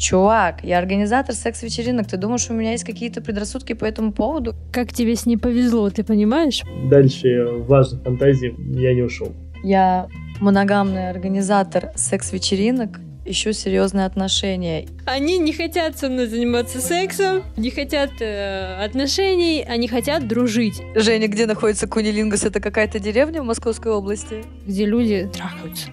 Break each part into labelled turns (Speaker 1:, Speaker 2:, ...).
Speaker 1: Чувак, я организатор секс-вечеринок. Ты думаешь, у меня есть какие-то предрассудки по этому поводу?
Speaker 2: Как тебе с ней повезло, ты понимаешь?
Speaker 3: Дальше важных фантазий я не ушел.
Speaker 1: Я моногамный организатор секс-вечеринок, ищу серьезные отношения.
Speaker 2: Они не хотят со мной заниматься сексом, не хотят э, отношений, они хотят дружить.
Speaker 1: Женя, где находится Кунилингус? Это какая-то деревня в Московской области?
Speaker 2: Где люди трахаются.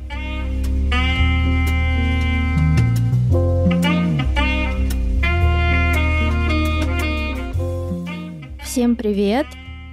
Speaker 2: Всем привет!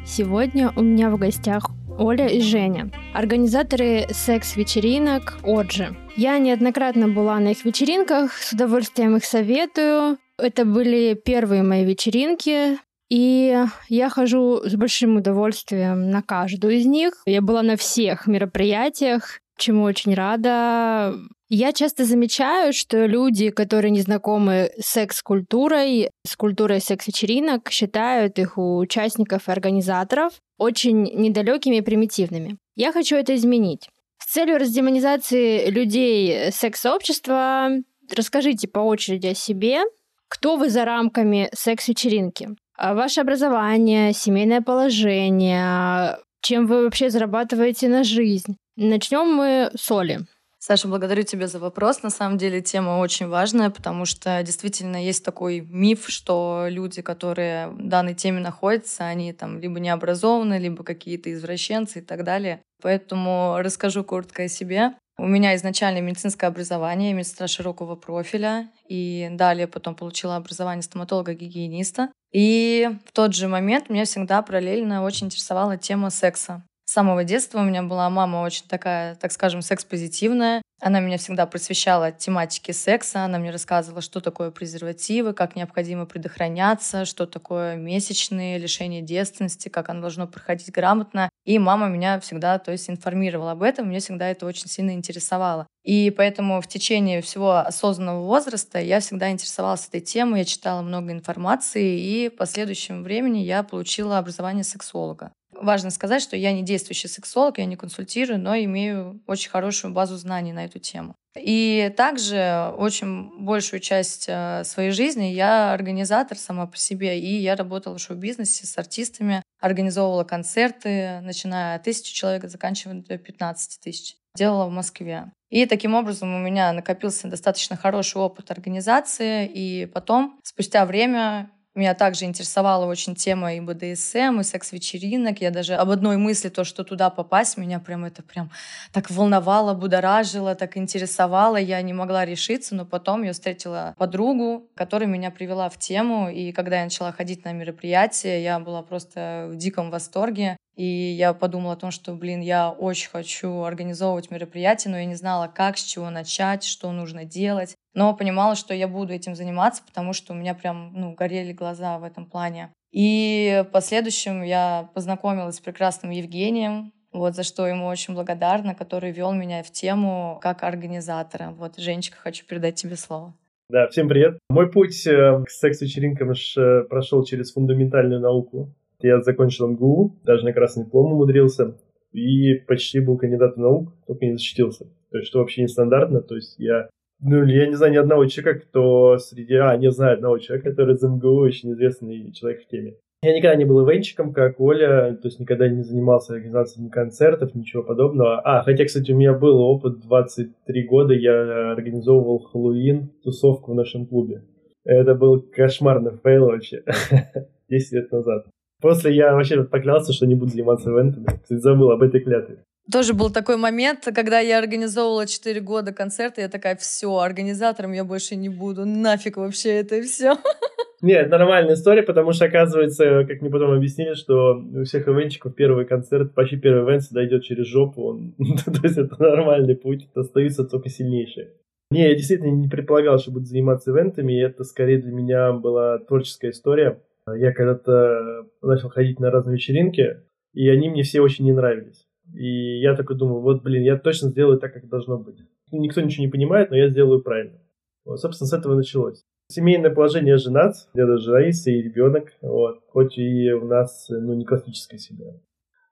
Speaker 2: Сегодня у меня в гостях Оля и Женя, организаторы секс-вечеринок Оджи. Я неоднократно была на их вечеринках, с удовольствием их советую. Это были первые мои вечеринки, и я хожу с большим удовольствием на каждую из них. Я была на всех мероприятиях, чему очень рада. Я часто замечаю, что люди, которые не знакомы с секс-культурой, с культурой секс-вечеринок, считают их участников и организаторов очень недалекими и примитивными. Я хочу это изменить. С целью раздемонизации людей секс-сообщества расскажите по очереди о себе, кто вы за рамками секс-вечеринки, а ваше образование, семейное положение, чем вы вообще зарабатываете на жизнь. Начнем мы с Оли.
Speaker 1: Саша, благодарю тебя за вопрос. На самом деле тема очень важная, потому что действительно есть такой миф, что люди, которые в данной теме находятся, они там либо не образованы, либо какие-то извращенцы и так далее. Поэтому расскажу коротко о себе. У меня изначально медицинское образование, медсестра широкого профиля, и далее потом получила образование стоматолога-гигиениста. И в тот же момент меня всегда параллельно очень интересовала тема секса. Самого детства у меня была мама очень такая, так скажем, секс-позитивная. Она меня всегда просвещала от тематики секса. Она мне рассказывала, что такое презервативы, как необходимо предохраняться, что такое месячные, лишение девственности, как оно должно проходить грамотно. И мама меня всегда, то есть, информировала об этом. Мне всегда это очень сильно интересовало. И поэтому в течение всего осознанного возраста я всегда интересовалась этой темой, я читала много информации, и в последующем времени я получила образование сексолога. Важно сказать, что я не действующий сексолог, я не консультирую, но имею очень хорошую базу знаний на эту тему. И также очень большую часть э, своей жизни я организатор сама по себе, и я работала в шоу-бизнесе с артистами, организовывала концерты, начиная от тысячи человек, заканчивая до 15 тысяч. Делала в Москве. И таким образом у меня накопился достаточно хороший опыт организации, и потом, спустя время, меня также интересовала очень тема и БДСМ, и секс-вечеринок. Я даже об одной мысли, то, что туда попасть, меня прям это прям так волновало, будоражило, так интересовало. Я не могла решиться, но потом я встретила подругу, которая меня привела в тему. И когда я начала ходить на мероприятия, я была просто в диком восторге. И я подумала о том, что, блин, я очень хочу организовывать мероприятия, но я не знала, как, с чего начать, что нужно делать. Но понимала, что я буду этим заниматься, потому что у меня прям, ну, горели глаза в этом плане. И в последующем я познакомилась с прекрасным Евгением, вот за что ему очень благодарна, который вел меня в тему как организатора. Вот, Женечка, хочу передать тебе слово.
Speaker 3: Да, всем привет. Мой путь э, к секс-вечеринкам э, прошел через фундаментальную науку. Я закончил МГУ, даже на красный диплом умудрился, и почти был кандидатом наук, только не защитился. То есть, что вообще нестандартно. То есть, я ну, я не знаю ни одного человека, кто среди... А, не знаю одного человека, который из МГУ очень известный человек в теме. Я никогда не был ивенчиком, как Оля, то есть никогда не занимался организацией ни концертов, ничего подобного. А, хотя, кстати, у меня был опыт 23 года, я организовывал Хэллоуин, тусовку в нашем клубе. Это был кошмарный фейл вообще, 10 лет назад. После я вообще поклялся, что не буду заниматься ивентами. Кстати, забыл об этой клятве.
Speaker 1: Тоже был такой момент, когда я организовывала 4 года концерты, я такая, все, организатором я больше не буду, нафиг вообще это все.
Speaker 3: Нет, нормальная история, потому что, оказывается, как мне потом объяснили, что у всех ивентщиков первый концерт, почти первый ивент всегда идет через жопу. Он, то есть это нормальный путь, остаются только сильнейшие. Не, я действительно не предполагал, что буду заниматься ивентами, и это скорее для меня была творческая история. Я когда-то начал ходить на разные вечеринки, и они мне все очень не нравились. И я такой думал, вот, блин, я точно сделаю так, как должно быть. Никто ничего не понимает, но я сделаю правильно. Вот, собственно, с этого началось. Семейное положение женат, меня даже есть и ребенок, вот, хоть и у нас, ну, не классическая семья.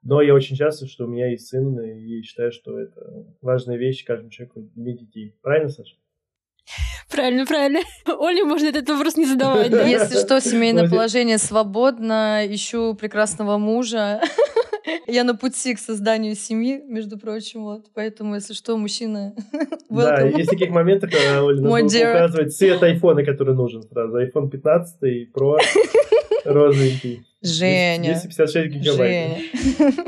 Speaker 3: Но я очень счастлив, что у меня есть сын, и считаю, что это важная вещь каждому человеку иметь детей. Правильно, Саша?
Speaker 2: Правильно, правильно. Оле можно этот вопрос не задавать, да?
Speaker 1: Если что, семейное положение свободно, ищу прекрасного мужа. Я на пути к созданию семьи, между прочим, вот. Поэтому, если что, мужчина,
Speaker 3: Да, есть таких моментов, когда Оля надо указывать цвет айфона, который нужен сразу. iPhone 15 Pro розовенький.
Speaker 1: Женя.
Speaker 3: 256 гигабайт.
Speaker 2: Женя.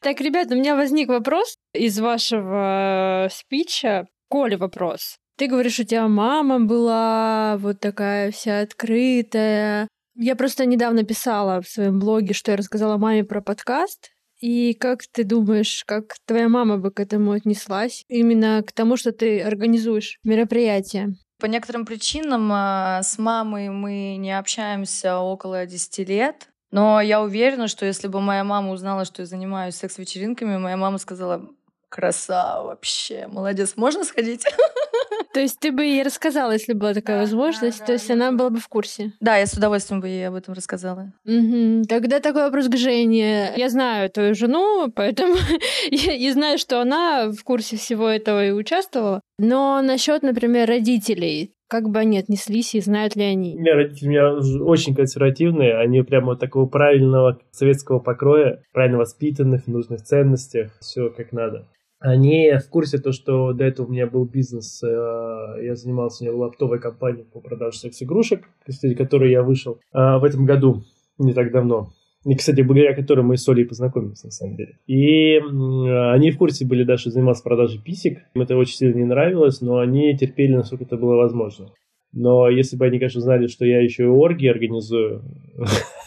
Speaker 2: Так, ребят, у меня возник вопрос из вашего спича. Коля вопрос. Ты говоришь, у тебя мама была вот такая вся открытая. Я просто недавно писала в своем блоге, что я рассказала маме про подкаст. И как ты думаешь, как твоя мама бы к этому отнеслась? Именно к тому, что ты организуешь мероприятие?
Speaker 1: По некоторым причинам а, с мамой мы не общаемся около 10 лет. Но я уверена, что если бы моя мама узнала, что я занимаюсь секс-вечеринками, моя мама сказала, красава вообще, молодец, можно сходить?
Speaker 2: То есть ты бы ей рассказала, если была такая возможность, то есть она была бы в курсе?
Speaker 1: Да, я с удовольствием бы ей об этом рассказала.
Speaker 2: Угу. Тогда такой вопрос к Жене. Я знаю твою жену, поэтому я, знаю, что она в курсе всего этого и участвовала. Но насчет, например, родителей, как бы они отнеслись и знают ли они?
Speaker 3: У меня родители у меня очень консервативные, они прямо такого правильного советского покроя, правильно воспитанных, в нужных ценностях, все как надо. Они в курсе то, что до этого у меня был бизнес, э, я занимался, у меня была оптовая компания по продаже секс-игрушек, кстати, которой я вышел э, в этом году, не так давно. И, кстати, благодаря которой мы с Олей познакомились, на самом деле. И они в курсе были, да, что занимался продажей писек. Им это очень сильно не нравилось, но они терпели, насколько это было возможно. Но если бы они, конечно, знали, что я еще и оргии организую,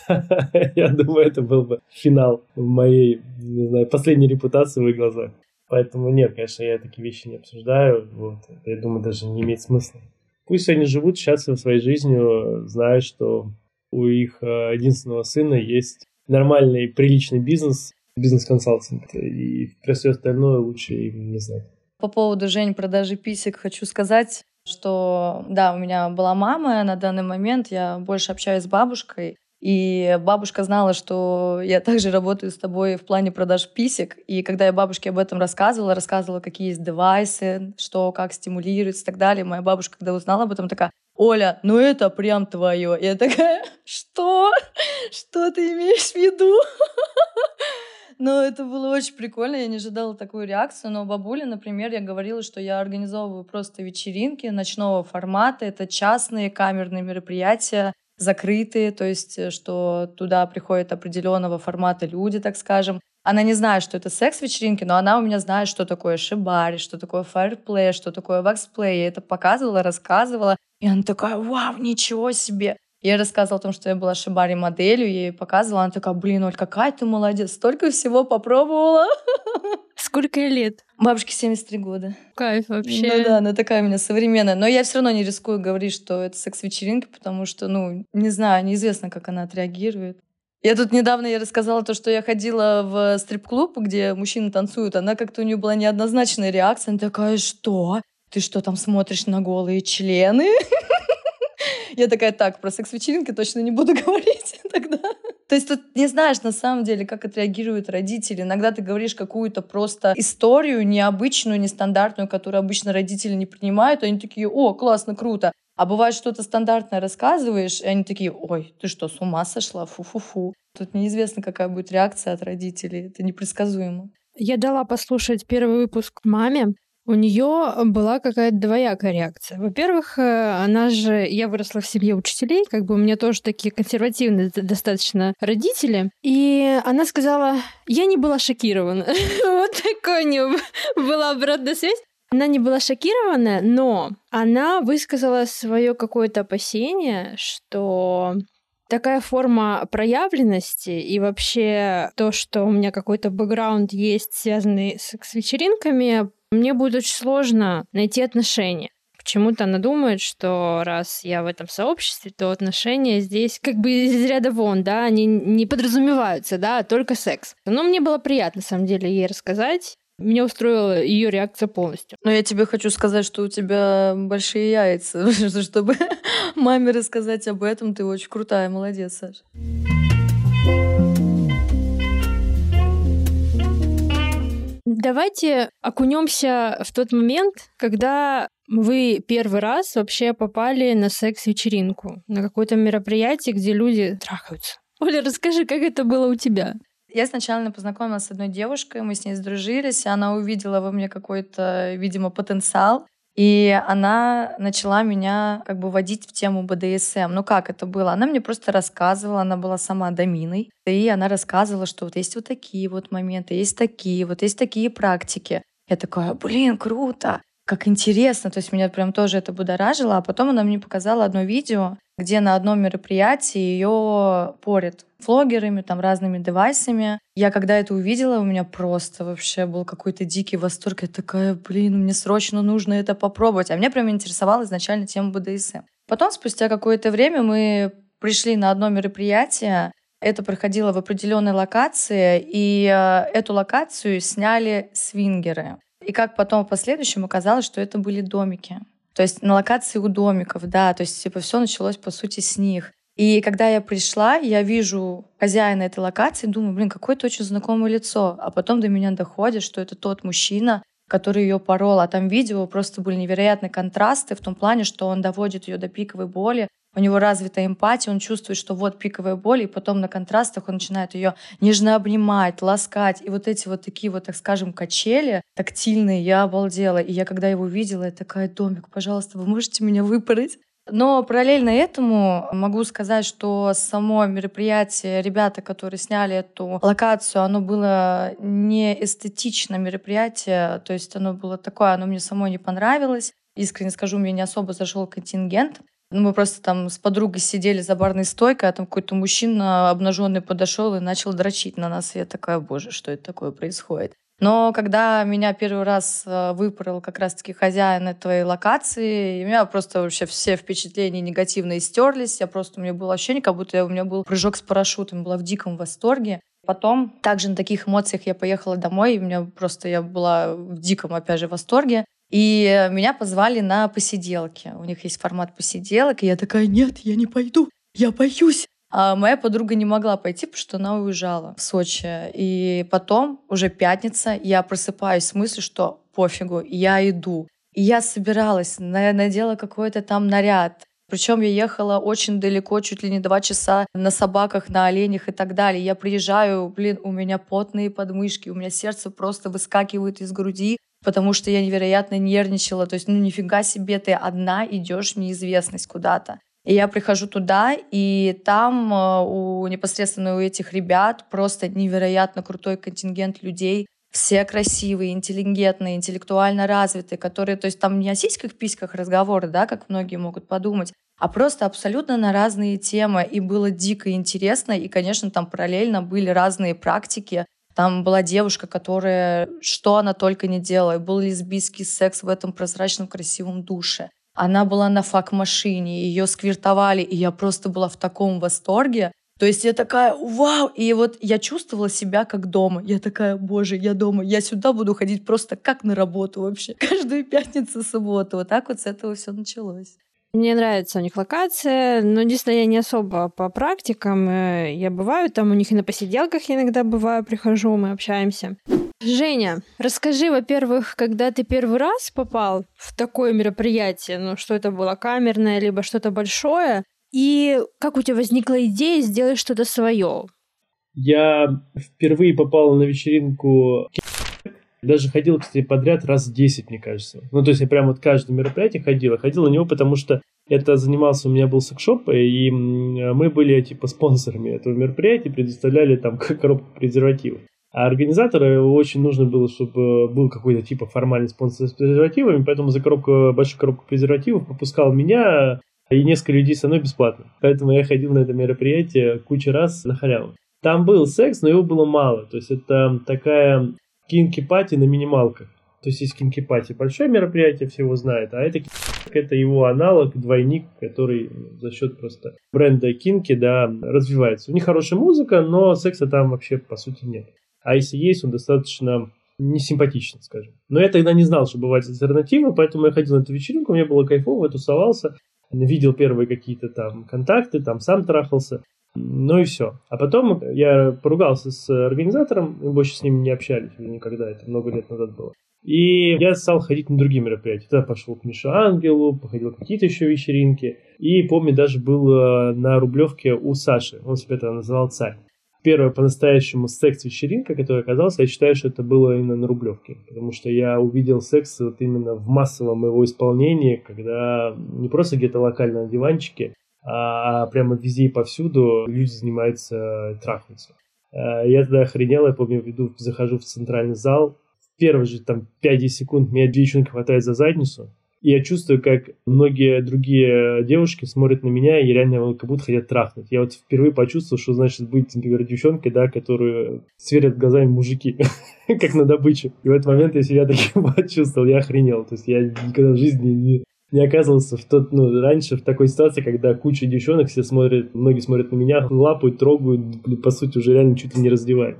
Speaker 3: я думаю, это был бы финал моей, не знаю, последней репутации в их глазах. Поэтому нет, конечно, я такие вещи не обсуждаю. Вот. Я думаю, даже не имеет смысла. Пусть они живут счастливо своей жизнью, зная, что у их э, единственного сына есть нормальный, приличный бизнес, бизнес-консалтинг. И про все остальное лучше им не знать.
Speaker 1: По поводу, Жень, продажи писек хочу сказать, что да, у меня была мама, на данный момент я больше общаюсь с бабушкой, и бабушка знала, что я также работаю с тобой в плане продаж писек. И когда я бабушке об этом рассказывала, рассказывала, какие есть девайсы, что, как стимулируется и так далее, моя бабушка, когда узнала об этом, такая, Оля, ну это прям твое. Я такая, что? Что ты имеешь в виду? Но это было очень прикольно, я не ожидала такую реакцию. Но бабуле, например, я говорила, что я организовываю просто вечеринки ночного формата. Это частные камерные мероприятия, закрытые, то есть э, что туда приходят определенного формата люди, так скажем. Она не знает, что это секс-вечеринки, но она у меня знает, что такое шибари, что такое фаерплей, что такое ваксплей. Я это показывала, рассказывала. И она такая, вау, ничего себе. Я рассказывала о том, что я была шибари моделью, я ей показывала, она такая, блин, Оль, какая ты молодец, столько всего попробовала.
Speaker 2: Сколько лет?
Speaker 1: Бабушке 73 года.
Speaker 2: Кайф вообще.
Speaker 1: Ну да, она такая у меня современная. Но я все равно не рискую говорить, что это секс-вечеринка, потому что, ну, не знаю, неизвестно, как она отреагирует. Я тут недавно я рассказала то, что я ходила в стрип-клуб, где мужчины танцуют. Она как-то у нее была неоднозначная реакция. Она такая, что? Ты что там смотришь на голые члены? Я такая, так, про секс-вечеринки точно не буду говорить тогда. То есть тут не знаешь на самом деле, как отреагируют родители. Иногда ты говоришь какую-то просто историю необычную, нестандартную, которую обычно родители не принимают, они такие, о, классно, круто. А бывает, что-то стандартное рассказываешь, и они такие, ой, ты что, с ума сошла? Фу-фу-фу. Тут неизвестно, какая будет реакция от родителей. Это непредсказуемо.
Speaker 2: Я дала послушать первый выпуск маме, у нее была какая-то двоякая реакция. Во-первых, э, она же, я выросла в семье учителей, как бы у меня тоже такие консервативные достаточно родители, и она сказала, я не была шокирована. Вот такой у нее была обратная связь. Она не была шокирована, но она высказала свое какое-то опасение, что такая форма проявленности и вообще то, что у меня какой-то бэкграунд есть, связанный с, с вечеринками, мне будет очень сложно найти отношения. Почему-то она думает, что раз я в этом сообществе, то отношения здесь как бы из ряда вон, да, они не подразумеваются, да, а только секс. Но мне было приятно, на самом деле, ей рассказать. Меня устроила ее реакция полностью.
Speaker 1: Но я тебе хочу сказать, что у тебя большие яйца, чтобы маме рассказать об этом. Ты очень крутая, молодец, Саша.
Speaker 2: Давайте окунемся в тот момент, когда Вы первый раз вообще попали на секс-вечеринку, на какое-то мероприятие, где люди трахаются. Оля, расскажи, как это было у тебя?
Speaker 1: Я сначала познакомилась с одной девушкой, мы с ней сдружились, она увидела во мне какой-то, видимо, потенциал. И она начала меня как бы водить в тему БДСМ. Ну как это было? Она мне просто рассказывала, она была сама доминой, и она рассказывала, что вот есть вот такие вот моменты, есть такие, вот есть такие практики. Я такая, блин, круто как интересно, то есть меня прям тоже это будоражило. А потом она мне показала одно видео, где на одном мероприятии ее порят флогерами, там разными девайсами. Я когда это увидела, у меня просто вообще был какой-то дикий восторг. Я такая, блин, мне срочно нужно это попробовать. А мне прям интересовала изначально тема БДСМ. Потом, спустя какое-то время, мы пришли на одно мероприятие, это проходило в определенной локации, и э, эту локацию сняли свингеры. И как потом в последующем оказалось, что это были домики. То есть на локации у домиков, да, то есть типа все началось по сути с них. И когда я пришла, я вижу хозяина этой локации, думаю, блин, какое-то очень знакомое лицо. А потом до меня доходит, что это тот мужчина, который ее порол. А там видео просто были невероятные контрасты в том плане, что он доводит ее до пиковой боли, у него развита эмпатия, он чувствует, что вот пиковая боль, и потом на контрастах он начинает ее нежно обнимать, ласкать. И вот эти вот такие вот, так скажем, качели тактильные, я обалдела. И я когда его видела, я такая, домик, пожалуйста, вы можете меня выпороть? Но параллельно этому могу сказать, что само мероприятие, ребята, которые сняли эту локацию, оно было не эстетично мероприятие, то есть оно было такое, оно мне самой не понравилось. Искренне скажу, мне не особо зашел контингент. Ну, мы просто там с подругой сидели за барной стойкой, а там какой-то мужчина обнаженный подошел и начал дрочить на нас. И я такая, боже, что это такое происходит? Но когда меня первый раз э, выпорол как раз-таки хозяин этой локации, у меня просто вообще все впечатления негативные стерлись. Я просто, у меня было ощущение, как будто у меня был прыжок с парашютом, была в диком восторге. Потом также на таких эмоциях я поехала домой, и у меня просто я была в диком, опять же, восторге. И меня позвали на посиделки. У них есть формат посиделок, и я такая, нет, я не пойду, я боюсь. А моя подруга не могла пойти, потому что она уезжала в Сочи. И потом, уже пятница, я просыпаюсь с мыслью, что пофигу, я иду. И я собиралась, надела какой-то там наряд. Причем я ехала очень далеко, чуть ли не два часа на собаках, на оленях и так далее. Я приезжаю, блин, у меня потные подмышки, у меня сердце просто выскакивает из груди потому что я невероятно нервничала. То есть, ну нифига себе, ты одна идешь в неизвестность куда-то. И я прихожу туда, и там э, у непосредственно у этих ребят просто невероятно крутой контингент людей, все красивые, интеллигентные, интеллектуально развитые, которые, то есть там не о сиськах-письках разговоры, да, как многие могут подумать, а просто абсолютно на разные темы. И было дико интересно, и, конечно, там параллельно были разные практики, там была девушка, которая, что она только не делала, был лесбийский секс в этом прозрачном красивом душе. Она была на фак-машине, ее сквиртовали, и я просто была в таком восторге. То есть я такая, вау! И вот я чувствовала себя как дома. Я такая, боже, я дома. Я сюда буду ходить просто как на работу вообще. Каждую пятницу, субботу. Вот так вот с этого все началось.
Speaker 2: Мне нравится у них локация, но единственное, я не особо по практикам. Э, я бываю там у них и на посиделках иногда бываю, прихожу, мы общаемся. Женя, расскажи, во-первых, когда ты первый раз попал в такое мероприятие, ну что это было, камерное, либо что-то большое, и как у тебя возникла идея сделать что-то свое?
Speaker 3: Я впервые попал на вечеринку даже ходил, кстати, подряд раз 10, мне кажется. Ну, то есть я прям вот каждое мероприятие ходил. Я ходил на него, потому что это занимался, у меня был секшоп, и мы были, типа, спонсорами этого мероприятия, предоставляли там коробку презервативов. А организатору очень нужно было, чтобы был какой-то типа формальный спонсор с презервативами, поэтому за коробку, большую коробку презервативов попускал меня и несколько людей со мной бесплатно. Поэтому я ходил на это мероприятие кучу раз на халяву. Там был секс, но его было мало. То есть это такая кинки-пати на минималках. То есть есть кинки-пати большое мероприятие, все его знают, а это это его аналог, двойник, который за счет просто бренда кинки, да, развивается. У них хорошая музыка, но секса там вообще по сути нет. А если есть, он достаточно несимпатичен, скажем. Но я тогда не знал, что бывает альтернатива, поэтому я ходил на эту вечеринку, мне было кайфово, я тусовался, видел первые какие-то там контакты, там сам трахался. Ну и все. А потом я поругался с организатором, мы больше с ним не общались никогда, это много лет назад было. И я стал ходить на другие мероприятия. Тогда пошел к Мише Ангелу, походил какие-то еще вечеринки. И помню, даже был э, на Рублевке у Саши. Он себя это называл царь. Первая по-настоящему секс-вечеринка, которая оказалась, я считаю, что это было именно на Рублевке. Потому что я увидел секс вот именно в массовом его исполнении, когда не просто где-то локально на диванчике, а прямо везде и повсюду люди занимаются трахаются. Э, я тогда охренел, я помню, иду, захожу в центральный зал, первые же там 5 секунд меня девчонка хватает за задницу, и я чувствую, как многие другие девушки смотрят на меня и реально как будто хотят трахнуть. Я вот впервые почувствовал, что значит быть, например, девчонкой, да, которую сверят глазами мужики, как на добычу. И в этот момент я себя таким почувствовал, я охренел. То есть я никогда в жизни не, не оказывался в тот, ну, раньше в такой ситуации, когда куча девчонок все смотрят, многие смотрят на меня, лапают, трогают, по сути, уже реально чуть ли не раздевают.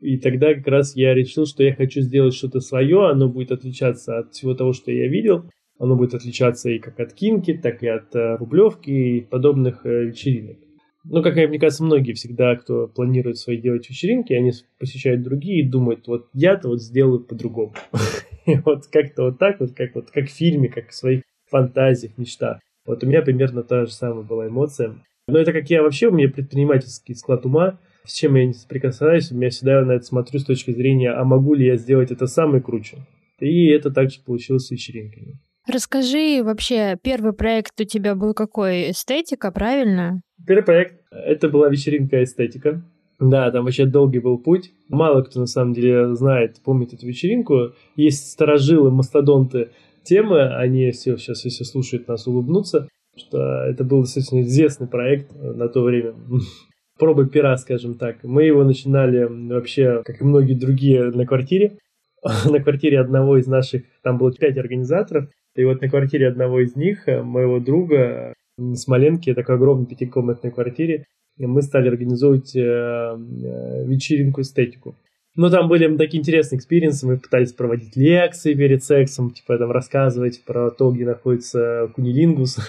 Speaker 3: И тогда как раз я решил, что я хочу сделать что-то свое, оно будет отличаться от всего того, что я видел. Оно будет отличаться и как от кинки, так и от э, рублевки и подобных э, вечеринок. Ну, как мне кажется, многие всегда, кто планирует свои делать вечеринки, они посещают другие и думают, вот я-то вот сделаю по-другому. Вот как-то вот так вот, как вот как в фильме, как в своих фантазиях, мечтах. Вот у меня примерно та же самая была эмоция. Но это как я вообще, у меня предпринимательский склад ума, с чем я не соприкасаюсь, я всегда на это смотрю с точки зрения, а могу ли я сделать это сам и круче. И это также получилось с вечеринками.
Speaker 2: Расскажи вообще, первый проект у тебя был какой? Эстетика, правильно?
Speaker 3: Первый проект — это была вечеринка эстетика. Да, там вообще долгий был путь. Мало кто на самом деле знает, помнит эту вечеринку. Есть старожилы, мастодонты темы, они все сейчас, если слушают нас, улыбнутся, что это был достаточно известный проект на то время пробы пера, скажем так. Мы его начинали вообще, как и многие другие, на квартире. на квартире одного из наших, там было пять организаторов, и вот на квартире одного из них, э, моего друга, в Смоленке, такой огромной пятикомнатной квартире, мы стали организовывать э, э, вечеринку эстетику. Ну, там были такие интересные экспириенсы, мы пытались проводить лекции перед сексом, типа там рассказывать про то, где находится кунилингус.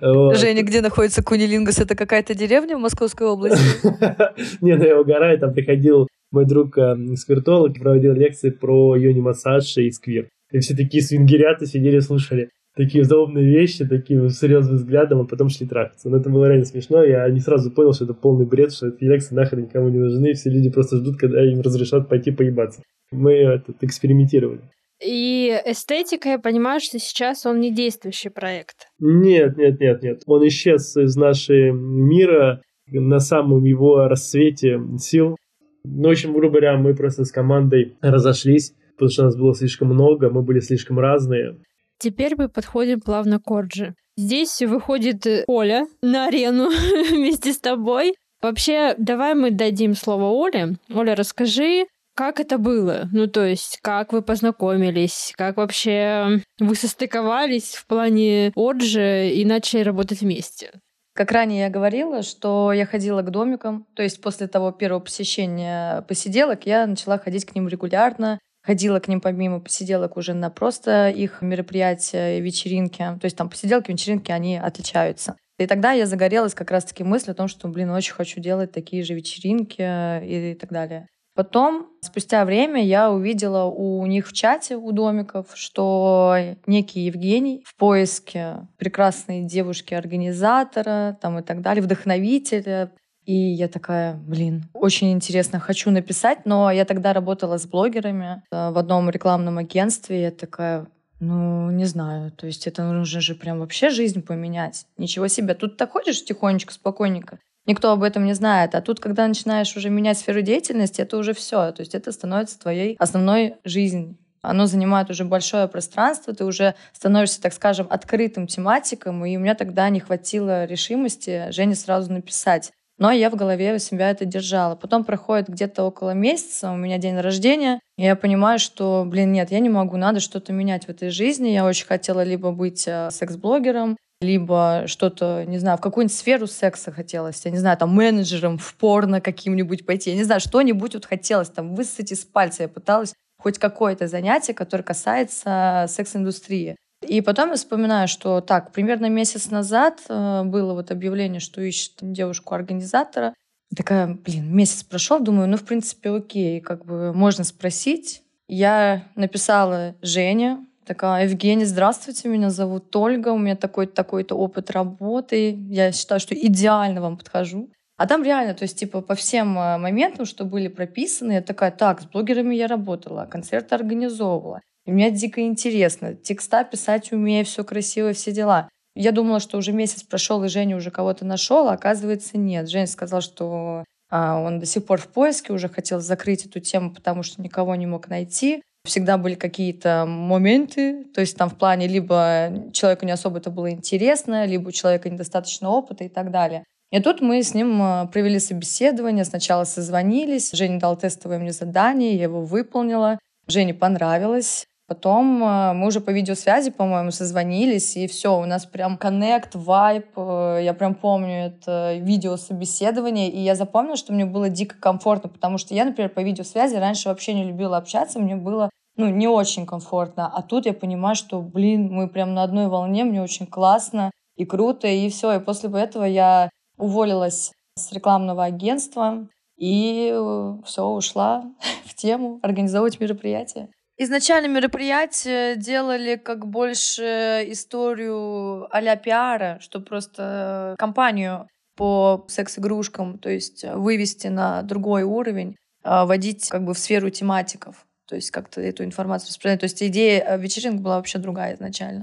Speaker 1: Женя, где находится кунилингус? Это какая-то деревня в Московской области?
Speaker 3: Не, ну я угораю, там приходил мой друг э, сквиртолог и проводил лекции про йони-массаж и сквир. И все такие свингерята сидели, слушали такие удобные вещи, таким серьезным взглядом, а потом шли трахаться. Но это было реально смешно. Я не сразу понял, что это полный бред, что эти лекции нахрен никому не нужны, все люди просто ждут, когда им разрешат пойти поебаться. Мы этот, экспериментировали.
Speaker 2: И эстетика, я понимаю, что сейчас он не действующий проект.
Speaker 3: Нет, нет, нет, нет. Он исчез из нашего мира на самом его рассвете сил. Ну, в общем, грубо говоря, мы просто с командой разошлись, потому что нас было слишком много, мы были слишком разные.
Speaker 2: Теперь мы подходим плавно к Орджи. Здесь выходит э, Оля на арену вместе с тобой. Вообще, давай мы дадим слово Оле. Оля, расскажи, как это было? Ну, то есть, как вы познакомились? Как вообще вы состыковались в плане Орджи и начали работать вместе?
Speaker 1: Как ранее я говорила, что я ходила к домикам, то есть после того первого посещения посиделок я начала ходить к ним регулярно, ходила к ним помимо посиделок уже на просто их мероприятия, вечеринки. То есть там посиделки, вечеринки, они отличаются. И тогда я загорелась как раз-таки мыслью о том, что, блин, очень хочу делать такие же вечеринки и так далее. Потом, спустя время, я увидела у них в чате, у домиков, что некий Евгений в поиске прекрасной девушки-организатора там и так далее, вдохновителя, и я такая, блин, очень интересно, хочу написать, но я тогда работала с блогерами э, в одном рекламном агентстве, я такая, ну, не знаю, то есть это нужно же прям вообще жизнь поменять. Ничего себе, тут так ходишь тихонечко, спокойненько, никто об этом не знает. А тут, когда начинаешь уже менять сферу деятельности, это уже все. То есть это становится твоей основной жизнью. Оно занимает уже большое пространство, ты уже становишься, так скажем, открытым тематиком, и у меня тогда не хватило решимости Жене сразу написать. Но я в голове у себя это держала. Потом проходит где-то около месяца, у меня день рождения, и я понимаю, что, блин, нет, я не могу, надо что-то менять в этой жизни. Я очень хотела либо быть э, секс-блогером, либо что-то, не знаю, в какую-нибудь сферу секса хотелось, я не знаю, там менеджером в порно каким-нибудь пойти, я не знаю, что-нибудь вот хотелось там высосать из пальца. Я пыталась хоть какое-то занятие, которое касается секс-индустрии. И потом я вспоминаю, что так, примерно месяц назад э, было вот объявление, что ищет девушку-организатора. Такая, блин, месяц прошел, думаю, ну, в принципе, окей, как бы можно спросить. Я написала Жене, такая, Евгений, здравствуйте, меня зовут Ольга, у меня такой-то такой-то опыт работы, я считаю, что идеально вам подхожу. А там реально, то есть, типа, по всем э, моментам, что были прописаны, я такая, так, с блогерами я работала, концерты организовывала. И мне дико интересно. Текста писать умею, все красиво, все дела. Я думала, что уже месяц прошел, и Женя уже кого-то нашел, а оказывается нет. Женя сказал, что а, он до сих пор в поиске, уже хотел закрыть эту тему, потому что никого не мог найти. Всегда были какие-то моменты, то есть там в плане либо человеку не особо это было интересно, либо у человека недостаточно опыта и так далее. И тут мы с ним а, провели собеседование, сначала созвонились, Женя дал тестовое мне задание, я его выполнила, Жене понравилось. Потом э, мы уже по видеосвязи, по-моему, созвонились, и все, у нас прям коннект, вайп. Э, я прям помню это видеособеседование, и я запомнила, что мне было дико комфортно, потому что я, например, по видеосвязи раньше вообще не любила общаться, мне было ну, не очень комфортно. А тут я понимаю, что, блин, мы прям на одной волне, мне очень классно и круто, и все. И после этого я уволилась с рекламного агентства и э, все, ушла в тему организовывать мероприятия. Изначально мероприятие делали как больше историю а-ля пиара, что просто компанию по секс-игрушкам, то есть вывести на другой уровень, а, вводить как бы в сферу тематиков, то есть как-то эту информацию распространять. То есть идея э, вечеринок была вообще другая изначально.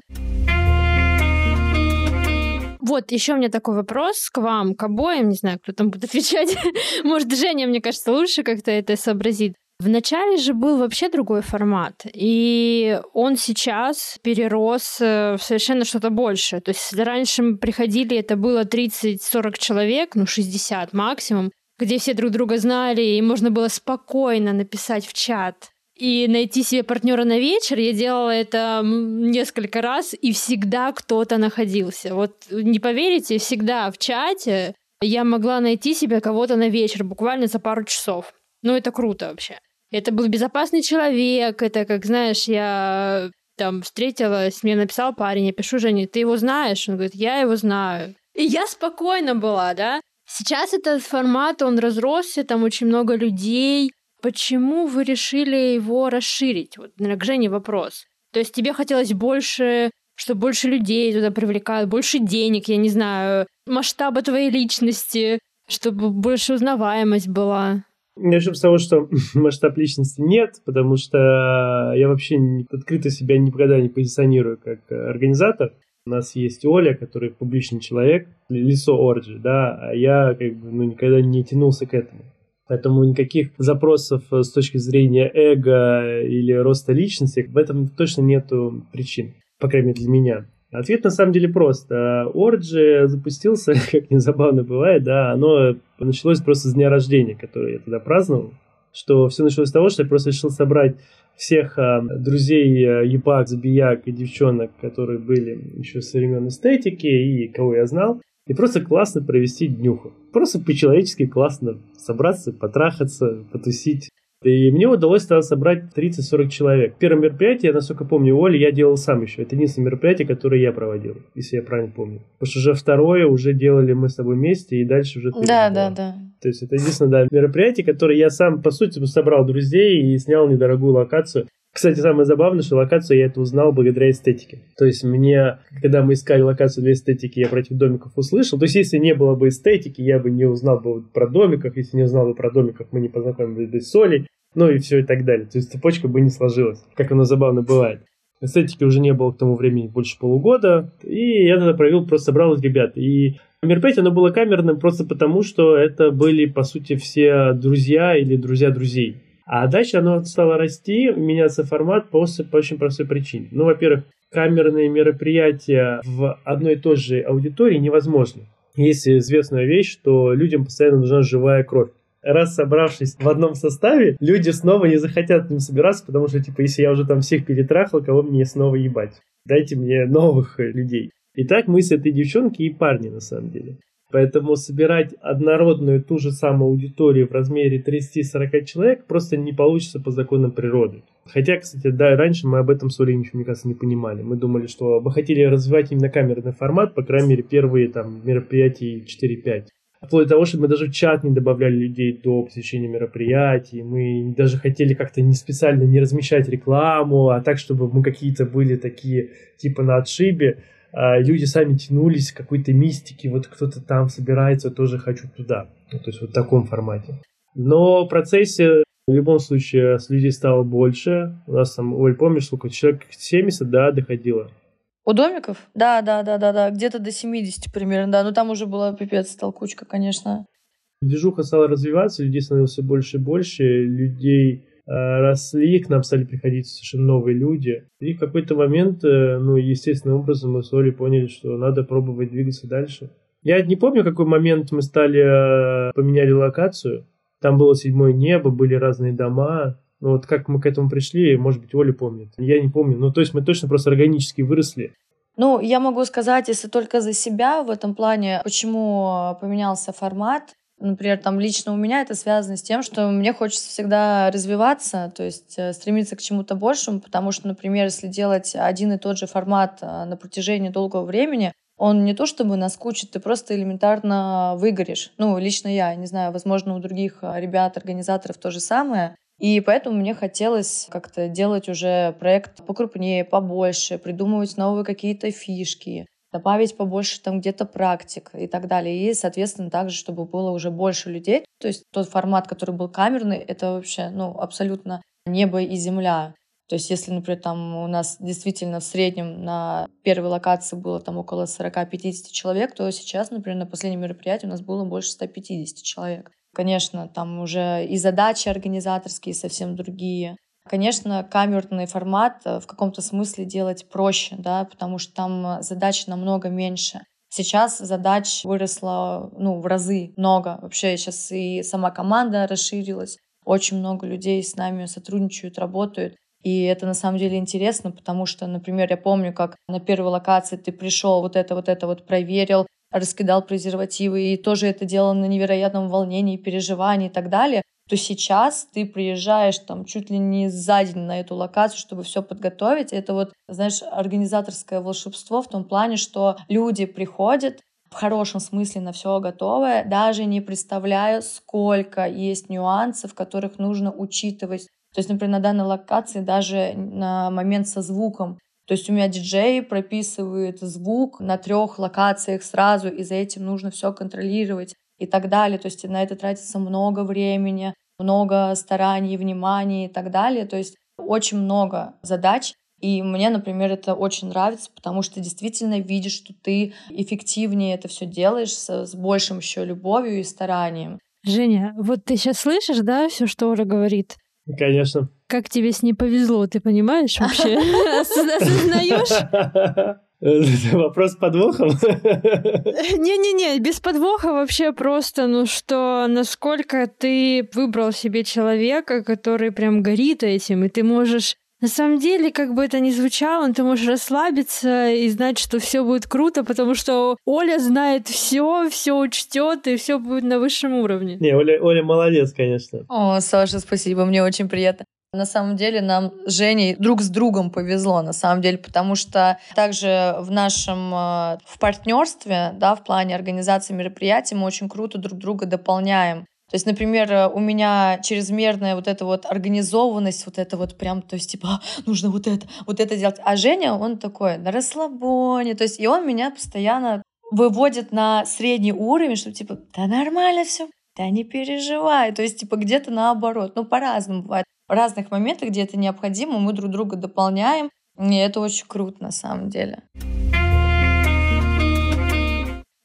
Speaker 2: Вот, еще у меня такой вопрос к вам, к обоим, не знаю, кто там будет отвечать. Может, Женя, мне кажется, лучше как-то это сообразит. В начале же был вообще другой формат, и он сейчас перерос э, в совершенно что-то большее. То есть раньше мы приходили, это было 30-40 человек, ну 60 максимум, где все друг друга знали, и можно было спокойно написать в чат и найти себе партнера на вечер. Я делала это несколько раз, и всегда кто-то находился. Вот не поверите, всегда в чате я могла найти себе кого-то на вечер, буквально за пару часов. Ну, это круто вообще. Это был безопасный человек, это, как знаешь, я там встретилась, мне написал парень, я пишу Жене, ты его знаешь? Он говорит, я его знаю. И я спокойно была, да? Сейчас этот формат, он разросся, там очень много людей. Почему вы решили его расширить? Вот, наверное, к Жене вопрос. То есть тебе хотелось больше, чтобы больше людей туда привлекают, больше денег, я не знаю, масштаба твоей личности, чтобы больше узнаваемость была?
Speaker 3: Начнем с того, что масштаб личности нет, потому что я вообще открыто себя никогда не позиционирую как организатор. У нас есть Оля, который публичный человек, лицо Орджи, да, а я как бы ну, никогда не тянулся к этому. Поэтому никаких запросов с точки зрения эго или роста личности в этом точно нету причин, по крайней мере для меня. Ответ на самом деле прост. Орджи запустился, как не забавно бывает, да, оно началось просто с дня рождения, который я тогда праздновал, что все началось с того, что я просто решил собрать всех а, друзей а, ебак, забияк и девчонок, которые были еще со времен эстетики и кого я знал, и просто классно провести днюху. Просто по-человечески классно собраться, потрахаться, потусить. И мне удалось тогда собрать 30-40 человек. Первое мероприятие, насколько помню, Оли я делал сам еще. Это единственное мероприятие, которое я проводил, если я правильно помню. Потому что уже второе уже делали мы с тобой вместе, и дальше уже ты.
Speaker 1: Да, да, да.
Speaker 3: То есть это единственное, да, мероприятие, которое я сам, по сути, собрал друзей и снял недорогую локацию. Кстати, самое забавное, что локацию я это узнал благодаря эстетике. То есть мне, когда мы искали локацию для эстетики, я про этих домиков услышал. То есть если не было бы эстетики, я бы не узнал бы про домиках. Если не узнал бы про домиках, мы не познакомились бы с Солей. Ну и все и так далее. То есть цепочка бы не сложилась, как оно забавно бывает. Эстетики уже не было к тому времени больше полугода. И я тогда провел, просто собрал ребят. И мероприятие, оно было камерным просто потому, что это были, по сути, все друзья или друзья друзей. А дальше оно стало расти, меняться формат по, очень простой причине. Ну, во-первых, камерные мероприятия в одной и той же аудитории невозможны. Есть известная вещь, что людям постоянно нужна живая кровь. Раз собравшись в одном составе, люди снова не захотят им собираться, потому что, типа, если я уже там всех перетрахал, кого мне снова ебать? Дайте мне новых людей. И так мы с этой девчонки и парни, на самом деле. Поэтому собирать однородную ту же самую аудиторию в размере 30-40 человек просто не получится по законам природы. Хотя, кстати, да, раньше мы об этом с Олей мне кажется, не понимали. Мы думали, что мы хотели развивать именно камерный формат, по крайней мере, первые там мероприятия 4-5. Вплоть до того, что мы даже в чат не добавляли людей до посещения мероприятий. Мы даже хотели как-то не специально не размещать рекламу, а так, чтобы мы какие-то были такие типа на отшибе. А люди сами тянулись к какой-то мистике. Вот кто-то там собирается, тоже хочу туда. Ну, то есть вот в таком формате. Но в процессе в любом случае с людей стало больше. У нас там, Оль, помнишь, сколько? Человек 70, да, доходило.
Speaker 1: У домиков? Да, да, да, да, да. Где-то до 70 примерно, да. Но там уже была пипец толкучка, конечно.
Speaker 3: Движуха стала развиваться, людей становилось все больше и больше, людей росли, к нам стали приходить совершенно новые люди. И в какой-то момент, э, ну, естественным образом мы с Олей поняли, что надо пробовать двигаться дальше. Я не помню, какой момент мы стали, э, поменяли локацию. Там было седьмое небо, были разные дома. Ну вот как мы к этому пришли, может быть, Оля помнит. Я не помню. Ну то есть мы точно просто органически выросли.
Speaker 1: Ну, я могу сказать, если только за себя в этом плане, почему поменялся формат. Например, там лично у меня это связано с тем, что мне хочется всегда развиваться, то есть э, стремиться к чему-то большему, потому что, например, если делать один и тот же формат э, на протяжении долгого времени, он не то чтобы наскучит, ты просто элементарно выгоришь. Ну, лично я, не знаю, возможно, у других э, ребят, организаторов то же самое. И поэтому мне хотелось как-то делать уже проект покрупнее, побольше, придумывать новые какие-то фишки, добавить побольше там где-то практик и так далее. И, соответственно, также, чтобы было уже больше людей. То есть тот формат, который был камерный, это вообще, ну, абсолютно небо и земля. То есть если, например, там у нас действительно в среднем на первой локации было там около 40-50 человек, то сейчас, например, на последнем мероприятии у нас было больше 150 человек. Конечно, там уже и задачи организаторские совсем другие. Конечно, камерный формат э, в каком-то смысле делать проще, да, потому что там задач намного меньше. Сейчас задач выросло ну, в разы много. Вообще сейчас и сама команда расширилась. Очень много людей с нами сотрудничают, работают. И это на самом деле интересно, потому что, например, я помню, как на первой локации ты пришел, вот это, вот это вот проверил, раскидал презервативы и тоже это делал на невероятном волнении, переживании и так далее, то сейчас ты приезжаешь там чуть ли не за день на эту локацию, чтобы все подготовить. Это вот, знаешь, организаторское волшебство в том плане, что люди приходят, в хорошем смысле на все готовое, даже не представляя, сколько есть нюансов, которых нужно учитывать. То есть, например, на данной локации даже на момент со звуком то есть у меня диджей прописывает звук на трех локациях сразу, и за этим нужно все контролировать и так далее. То есть на это тратится много времени, много стараний, внимания и так далее. То есть очень много задач. И мне, например, это очень нравится, потому что действительно видишь, что ты эффективнее это все делаешь с, с большим еще любовью и старанием.
Speaker 2: Женя, вот ты сейчас слышишь, да, все, что Оля говорит?
Speaker 3: Конечно.
Speaker 2: Как тебе с ней повезло, ты понимаешь вообще? Осознаешь?
Speaker 3: Вопрос с подвохом?
Speaker 2: Не-не-не, без подвоха вообще просто, ну что, насколько ты выбрал себе человека, который прям горит этим, и ты можешь на самом деле, как бы это ни звучало, ты можешь расслабиться и знать, что все будет круто, потому что Оля знает все, все учтет и все будет на высшем уровне.
Speaker 3: Не, Оля, Оля молодец, конечно.
Speaker 1: О, Саша, спасибо, мне очень приятно. На самом деле нам с Женей друг с другом повезло, на самом деле, потому что также в нашем э, в партнерстве, да, в плане организации мероприятий мы очень круто друг друга дополняем. То есть, например, э, у меня чрезмерная вот эта вот организованность, вот это вот прям, то есть, типа, «А, нужно вот это, вот это делать. А Женя, он такой на расслабоне, то есть, и он меня постоянно выводит на средний уровень, что типа, да нормально все, да не переживай. То есть, типа, где-то наоборот. Ну, по-разному бывает. В разных моментах, где это необходимо, мы друг друга дополняем. И это очень круто на самом деле.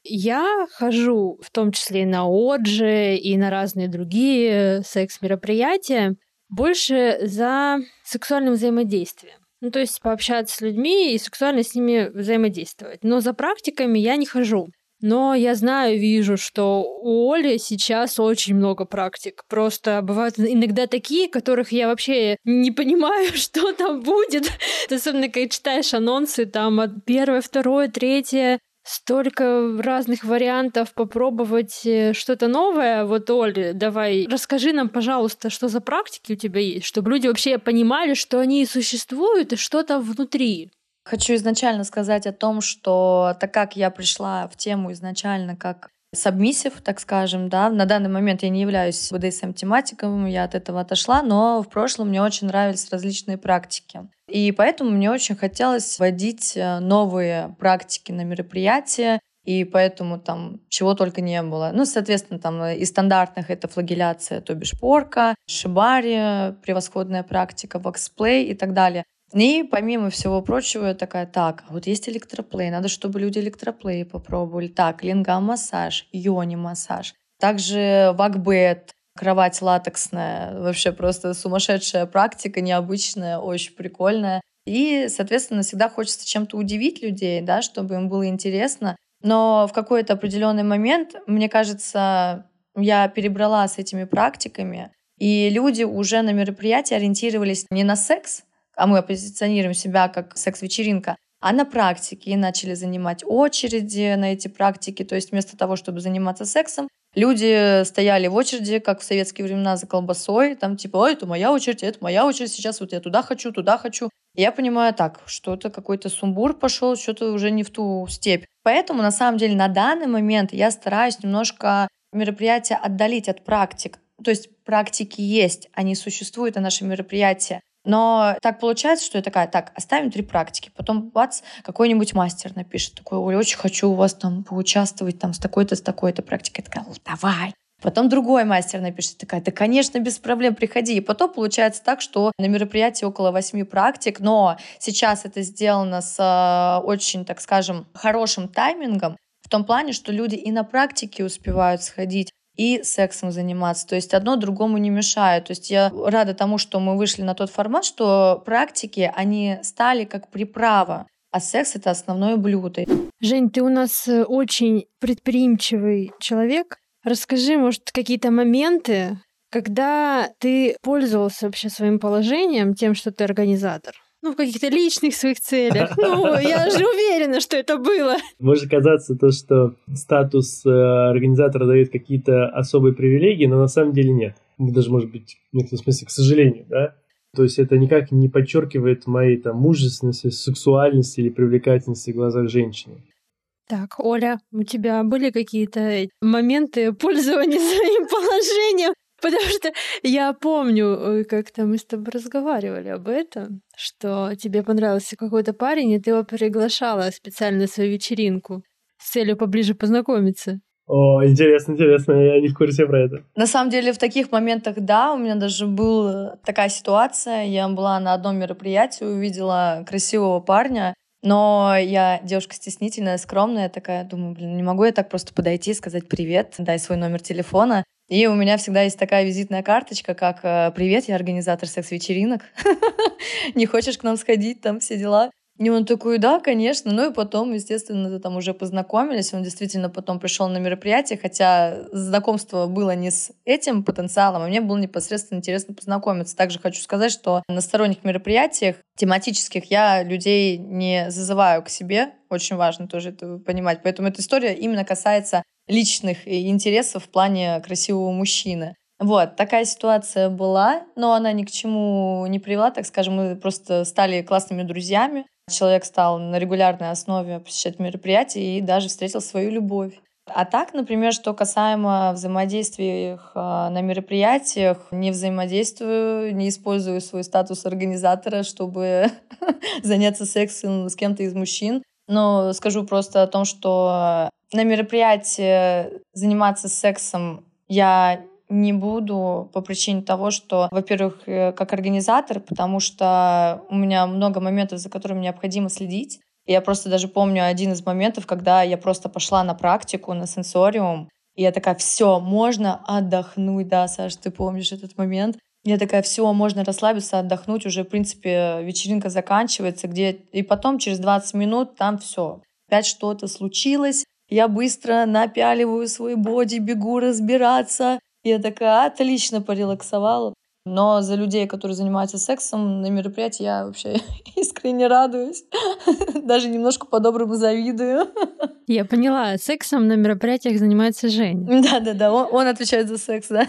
Speaker 2: Я хожу в том числе и на Оджи, и на разные другие секс-мероприятия больше за сексуальным взаимодействием. Ну, то есть пообщаться с людьми и сексуально с ними взаимодействовать. Но за практиками я не хожу. Но я знаю, вижу, что у Оли сейчас очень много практик. Просто бывают иногда такие, которых я вообще не понимаю, что там будет. Особенно, когда читаешь анонсы, там от первое, второе, третье столько разных вариантов попробовать э, что-то новое. Вот, Оль, давай, расскажи нам, пожалуйста, что за практики у тебя есть, чтобы люди вообще понимали, что они существуют и что там внутри.
Speaker 1: Хочу изначально сказать о том, что так как я пришла в тему изначально как сабмиссив, так скажем, да. На данный момент я не являюсь BDSM-тематиком, я от этого отошла, но в прошлом мне очень нравились различные практики. И поэтому мне очень хотелось вводить э, новые практики на мероприятия, и поэтому там чего только не было. Ну, соответственно, там из стандартных это флагеляция, то бишь порка, шибари, превосходная практика, воксплей и так далее. И помимо всего прочего, я такая, так, а вот есть электроплей, надо, чтобы люди электроплей попробовали. Так, лингам-массаж, йони-массаж. Также вакбет, кровать латексная, вообще просто сумасшедшая практика, необычная, очень прикольная. И, соответственно, всегда хочется чем-то удивить людей, да, чтобы им было интересно. Но в какой-то определенный момент, мне кажется, я перебрала с этими практиками, и люди уже на мероприятии ориентировались не на секс, а мы позиционируем себя как секс-вечеринка, а на практике начали занимать очереди на эти практики. То есть вместо того, чтобы заниматься сексом, люди стояли в очереди, как в советские времена, за колбасой. Там типа, ой, это моя очередь, это моя очередь, сейчас вот я туда хочу, туда хочу. И я понимаю так, что-то какой-то сумбур пошел, что-то уже не в ту степь. Поэтому, на самом деле, на данный момент я стараюсь немножко мероприятие отдалить от практик. То есть практики есть, они существуют на нашем мероприятии. Но так получается, что я такая, так, оставим три практики. Потом, бац, какой-нибудь мастер напишет такой, ой, очень хочу у вас там поучаствовать там с такой-то, с такой-то практикой. Я такая, давай. Потом другой мастер напишет, такая, да, конечно, без проблем, приходи. И потом получается так, что на мероприятии около восьми практик, но сейчас это сделано с э, очень, так скажем, хорошим таймингом, в том плане, что люди и на практике успевают сходить, и сексом заниматься. То есть одно другому не мешает. То есть я рада тому, что мы вышли на тот формат, что практики, они стали как приправа, а секс — это основное блюдо.
Speaker 2: Жень, ты у нас э, очень предприимчивый человек. Расскажи, может, какие-то моменты, когда ты пользовался вообще своим положением, тем, что ты организатор? Ну, в каких-то личных своих целях. Ну, я же уверена, что это было.
Speaker 3: Может казаться то, что статус э, организатора дает какие-то особые привилегии, но на самом деле нет. Даже, может быть, в некотором смысле, к сожалению, да? То есть это никак не подчеркивает моей там мужественности, сексуальности или привлекательности в глазах женщины.
Speaker 2: Так, Оля, у тебя были какие-то моменты пользования своим положением? Потому что я помню, э, как-то мы с тобой разговаривали об этом, что тебе понравился какой-то парень, и ты его приглашала специально на свою вечеринку с целью поближе познакомиться.
Speaker 3: О, интересно, интересно, я не в курсе про это.
Speaker 1: На самом деле, в таких моментах, да, у меня даже была такая ситуация. Я была на одном мероприятии, увидела красивого парня, но я девушка стеснительная, скромная, такая, думаю, блин, не могу я так просто подойти и сказать привет, дай свой номер телефона. И у меня всегда есть такая визитная карточка, как э, «Привет, я организатор секс-вечеринок. Не хочешь к нам сходить, там все дела?» И он такой, да, конечно. Ну и потом, естественно, там уже познакомились. Он действительно потом пришел на мероприятие, хотя знакомство было не с этим потенциалом, а мне было непосредственно интересно познакомиться. Также хочу сказать, что на сторонних мероприятиях тематических я людей не зазываю к себе. Очень важно тоже это понимать. Поэтому эта история именно касается личных интересов в плане красивого мужчины. Вот, такая ситуация была, но она ни к чему не привела, так скажем, мы просто стали классными друзьями. Человек стал на регулярной основе посещать мероприятия и даже встретил свою любовь. А так, например, что касаемо взаимодействий а, на мероприятиях, не взаимодействую, не использую свой статус организатора, чтобы заняться сексом с кем-то из мужчин. Но скажу просто о том, что на мероприятии заниматься сексом я не буду по причине того, что, во-первых, э, как организатор, потому что у меня много моментов, за которыми необходимо следить. Я просто даже помню один из моментов, когда я просто пошла на практику, на сенсориум, и я такая, все, можно отдохнуть, да, Саш, ты помнишь этот момент? Я такая, все, можно расслабиться, отдохнуть, уже, в принципе, вечеринка заканчивается, где... И потом, через 20 минут, там все. Опять что-то случилось, я быстро напяливаю свой боди, бегу разбираться, я такая отлично порелаксовала. Но за людей, которые занимаются сексом на мероприятии, я вообще искренне радуюсь. Даже немножко по-доброму завидую.
Speaker 2: Я поняла. Сексом на мероприятиях занимается Женя.
Speaker 1: Да-да-да, он, он отвечает за секс, да.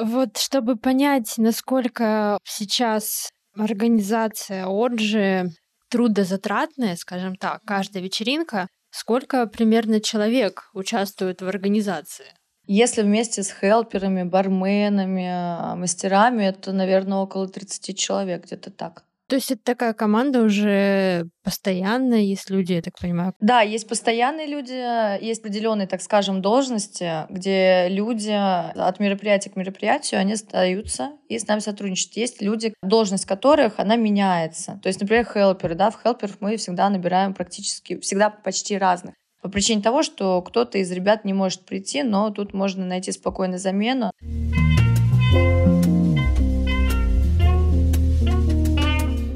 Speaker 2: Вот чтобы понять, насколько сейчас организация Оджи трудозатратная, скажем так, каждая вечеринка, Сколько примерно человек участвует в организации?
Speaker 1: Если вместе с хелперами, барменами, а, мастерами, это, наверное, около 30 человек, где-то так.
Speaker 2: То есть это такая команда уже постоянная, есть люди, я так понимаю.
Speaker 1: Да, есть постоянные люди, есть определенные, так скажем, должности, где люди от мероприятия к мероприятию, они остаются и с нами сотрудничают. Есть люди, должность которых, она меняется. То есть, например, хелперы, да, в хелперов мы всегда набираем практически, всегда почти разных. По причине того, что кто-то из ребят не может прийти, но тут можно найти спокойно замену.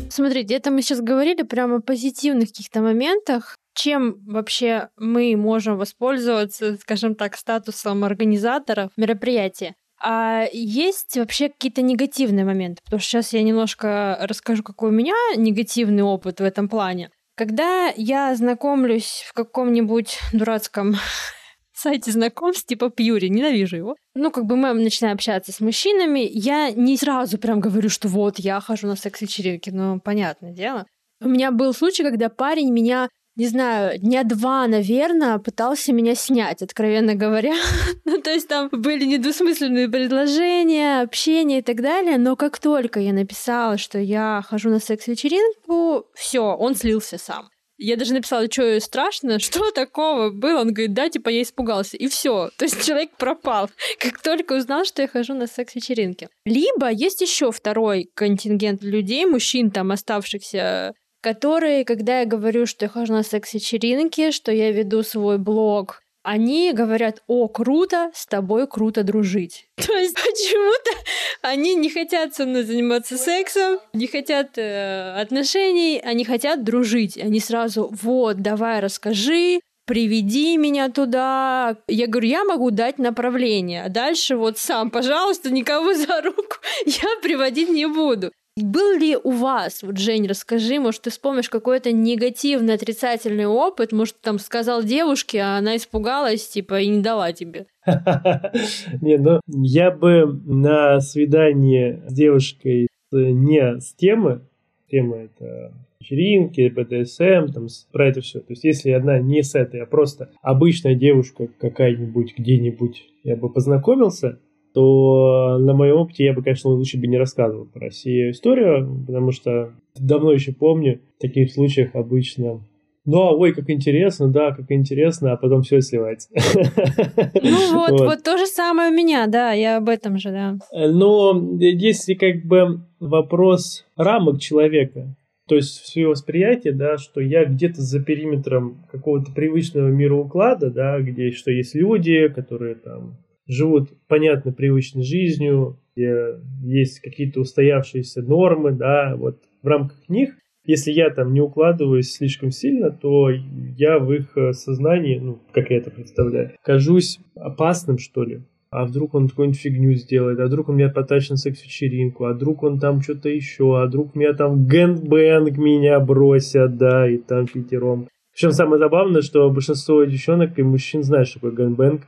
Speaker 2: Смотрите, это мы сейчас говорили прямо о позитивных каких-то моментах. Чем вообще мы можем воспользоваться, скажем так, статусом организаторов мероприятия? А есть вообще какие-то негативные моменты? Потому что сейчас я немножко расскажу, какой у меня негативный опыт в этом плане. Когда я знакомлюсь в каком-нибудь дурацком сайте знакомств, типа Пьюри, ненавижу его. Ну, как бы мы начинаем общаться с мужчинами, я не сразу прям говорю, что вот, я хожу на секс-вечеринки, ну, понятное дело. У меня был случай, когда парень меня не знаю, дня два, наверное, пытался меня снять, откровенно говоря. ну, то есть там были недвусмысленные предложения, общение и так далее, но как только я написала, что я хожу на секс-вечеринку, все, он слился сам. Я даже написала, что страшно, что такого было. Он говорит, да, типа я испугался. И все. То есть человек пропал, как только узнал, что я хожу на секс-вечеринки. Либо есть еще второй контингент людей, мужчин там оставшихся которые, когда я говорю, что я хожу на секс-вечеринки, что я веду свой блог, они говорят, о, круто, с тобой круто дружить. То есть почему-то они не хотят со мной заниматься сексом, не хотят э, отношений, они хотят дружить. Они сразу, вот, давай расскажи, приведи меня туда. Я говорю, я могу дать направление, а дальше вот сам, пожалуйста, никого за руку я приводить не буду. Был ли у вас, вот, Жень, расскажи, может, ты вспомнишь какой-то негативный, отрицательный опыт, может, там сказал девушке, а она испугалась, типа, и не дала тебе?
Speaker 3: Не, ну, я бы на свидание с девушкой не с темы, тема это вечеринки, БДСМ, там, про это все. То есть, если одна не с этой, а просто обычная девушка какая-нибудь где-нибудь, я бы познакомился, то на моем опыте я бы, конечно, лучше бы не рассказывал про сию историю, потому что давно еще помню, в таких случаях обычно ну, а ой, как интересно, да, как интересно, а потом все сливается.
Speaker 2: Ну вот, вот, вот то же самое у меня, да, я об этом же, да.
Speaker 3: Но если как бы вопрос рамок человека, то есть свое восприятие, да, что я где-то за периметром какого-то привычного мироуклада, да, где что есть люди, которые там живут, понятно, привычной жизнью, где есть какие-то устоявшиеся нормы, да, вот в рамках них, если я там не укладываюсь слишком сильно, то я в их э, сознании, ну, как я это представляю, кажусь опасным, что ли. А вдруг он какую-нибудь фигню сделает, а вдруг он меня потащит на секс-вечеринку, а вдруг он там что-то еще, а вдруг меня там gangbang меня бросят, да, и там пятером. Причем самое забавное, что большинство девчонок и мужчин знают, что такое gangbang.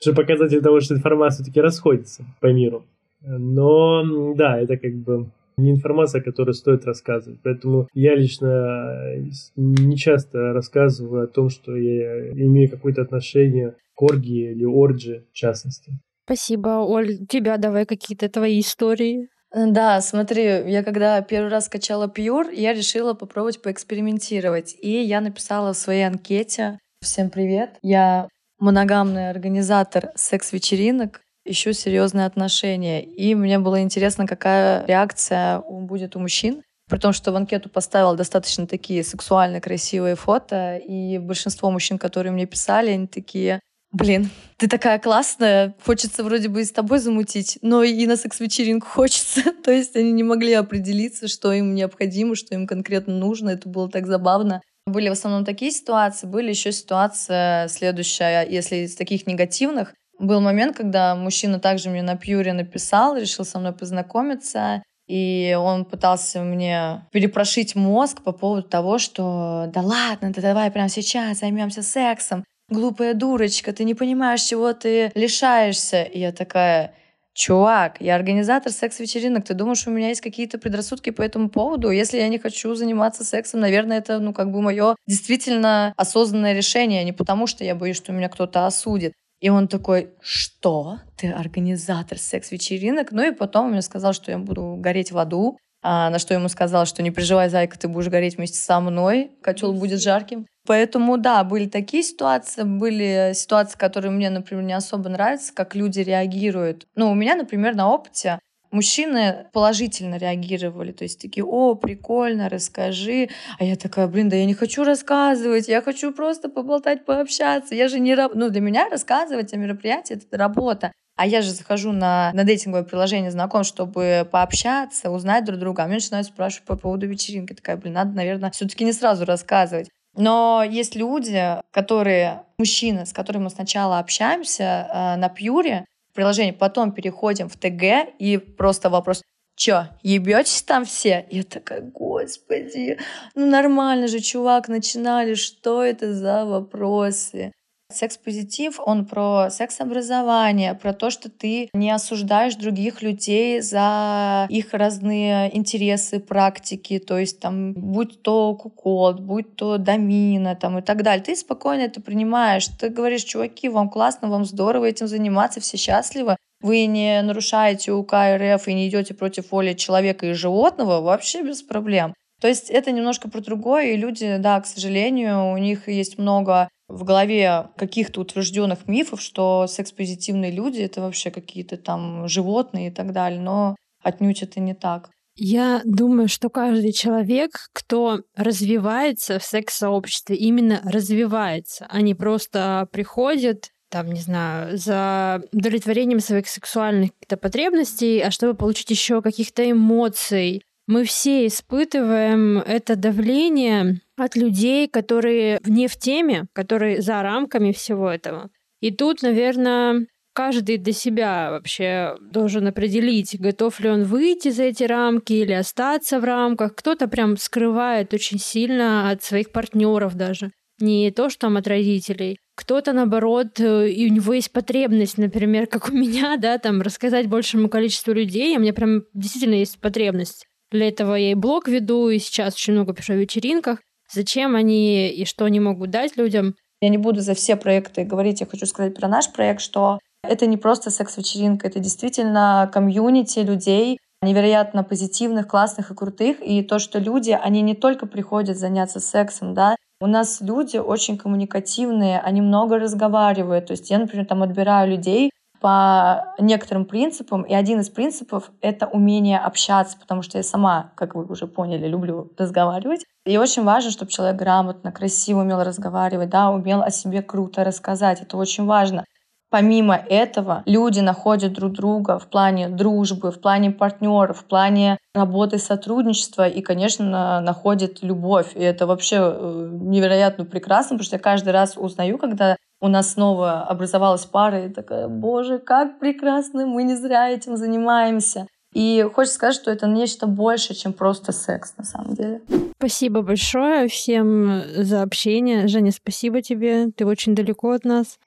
Speaker 3: Что показатель того, что информация таки расходится по миру. Но да, это как бы не информация, которую стоит рассказывать. Поэтому я лично не часто рассказываю о том, что я имею какое-то отношение к оргии или орджи в частности.
Speaker 2: Спасибо, Оль. тебя давай какие-то твои истории.
Speaker 1: Да, смотри, я когда первый раз скачала Pure, я решила попробовать поэкспериментировать. И я написала в своей анкете «Всем привет, я моногамный организатор секс-вечеринок, ищу серьезные отношения». И мне было интересно, какая реакция будет у мужчин. При том, что в анкету поставила достаточно такие сексуально красивые фото, и большинство мужчин, которые мне писали, они такие блин, ты такая классная, хочется вроде бы и с тобой замутить, но и на секс-вечеринку хочется. То есть они не могли определиться, что им необходимо, что им конкретно нужно. Это было так забавно. Были в основном такие ситуации, были еще ситуация следующая, если из таких негативных. Был момент, когда мужчина также мне на пьюре написал, решил со мной познакомиться, и он пытался мне перепрошить мозг по поводу того, что да ладно, да давай прямо сейчас займемся сексом глупая дурочка, ты не понимаешь, чего ты лишаешься. И я такая, Чувак, я организатор секс-вечеринок. Ты думаешь, у меня есть какие-то предрассудки по этому поводу? Если я не хочу заниматься сексом, наверное, это, ну, как бы мое действительно осознанное решение, а не потому, что я боюсь, что меня кто-то осудит. И он такой, что? Ты организатор секс-вечеринок? Ну и потом он мне сказал, что я буду гореть в аду. А на что ему сказал, что не переживай, зайка, ты будешь гореть вместе со мной, котел будет жарким. Поэтому, да, были такие ситуации, были ситуации, которые мне, например, не особо нравятся, как люди реагируют. Ну, у меня, например, на опыте мужчины положительно реагировали, то есть такие, о, прикольно, расскажи. А я такая, блин, да я не хочу рассказывать, я хочу просто поболтать, пообщаться. Я же не... Ну, для меня рассказывать о мероприятии — это работа. А я же захожу на, на дейтинговое приложение знакомств, чтобы пообщаться, узнать друг друга. А меня начинают спрашивать по поводу вечеринки. Такая, блин, надо, наверное, все-таки не сразу рассказывать. Но есть люди, которые, мужчины, с которыми мы сначала общаемся э, на пьюре, в приложении, потом переходим в ТГ, и просто вопрос, Чё, ебетесь там все? Я такая, господи, ну нормально же, чувак, начинали, что это за вопросы? Секс-позитив, он про секс-образование, про то, что ты не осуждаешь других людей за их разные интересы, практики, то есть там, будь то кукол, будь то домина там и так далее. Ты спокойно это принимаешь. Ты говоришь, чуваки, вам классно, вам здорово этим заниматься, все счастливы. Вы не нарушаете УК РФ и не идете против воли человека и животного, вообще без проблем. То есть это немножко про другое, и люди, да, к сожалению, у них есть много в голове каких-то утвержденных мифов, что секс-позитивные люди — это вообще какие-то там животные и так далее, но отнюдь это не так.
Speaker 2: Я думаю, что каждый человек, кто развивается в секс-сообществе, именно развивается, а не просто приходит там, не знаю, за удовлетворением своих сексуальных потребностей, а чтобы получить еще каких-то эмоций, мы все испытываем это давление от людей, которые вне в теме, которые за рамками всего этого. И тут, наверное, каждый для себя вообще должен определить, готов ли он выйти за эти рамки или остаться в рамках. Кто-то прям скрывает очень сильно от своих партнеров даже. Не то, что там от родителей. Кто-то, наоборот, э, и у него есть потребность, например, как у меня, да, там, рассказать большему количеству людей. У меня прям действительно есть потребность для этого я и блог веду, и сейчас очень много пишу о вечеринках. Зачем они и что они могут дать людям?
Speaker 1: Я не буду за все проекты говорить, я хочу сказать про наш проект, что это не просто секс-вечеринка, это действительно комьюнити людей, невероятно позитивных, классных и крутых. И то, что люди, они не только приходят заняться сексом, да, у нас люди очень коммуникативные, они много разговаривают. То есть я, например, там отбираю людей, по некоторым принципам, и один из принципов — это умение общаться, потому что я сама, как вы уже поняли, люблю разговаривать. И очень важно, чтобы человек грамотно, красиво умел разговаривать, да, умел о себе круто рассказать. Это очень важно. Помимо этого, люди находят друг друга в плане дружбы, в плане партнеров, в плане работы, сотрудничества и, конечно, находят любовь. И это вообще э, невероятно прекрасно, потому что я каждый раз узнаю, когда у нас снова образовалась пара, и такая, боже, как прекрасно, мы не зря этим занимаемся. И хочется сказать, что это нечто больше, чем просто секс, на самом деле.
Speaker 2: Спасибо большое всем за общение. Женя, спасибо тебе. Ты очень далеко от нас.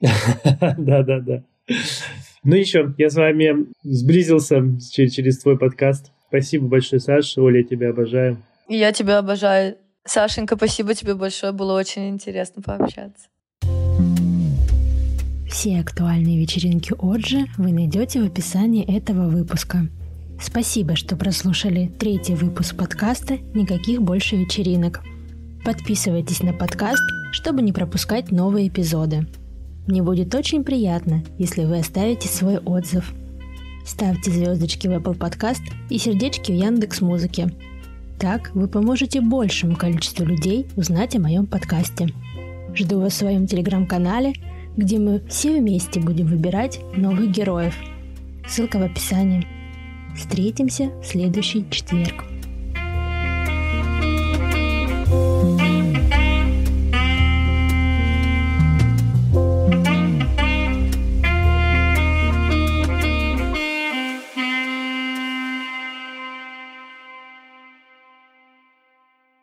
Speaker 3: Да, да, да. Ну еще, я с вами сблизился через твой подкаст. Спасибо большое, Саша. Оля, я тебя обожаю.
Speaker 1: Я тебя обожаю. Сашенька, спасибо тебе большое. Было очень интересно пообщаться.
Speaker 2: Все актуальные вечеринки Оджи вы найдете в описании этого выпуска. Спасибо, что прослушали третий выпуск подкаста «Никаких больше вечеринок». Подписывайтесь на подкаст, чтобы не пропускать новые эпизоды. Мне будет очень приятно, если вы оставите свой отзыв. Ставьте звездочки в Apple Podcast и сердечки в Яндекс Музыке. Так вы поможете большему количеству людей узнать о моем подкасте. Жду вас в своем телеграм-канале – где мы все вместе будем выбирать новых героев. Ссылка в описании. Встретимся в следующий четверг.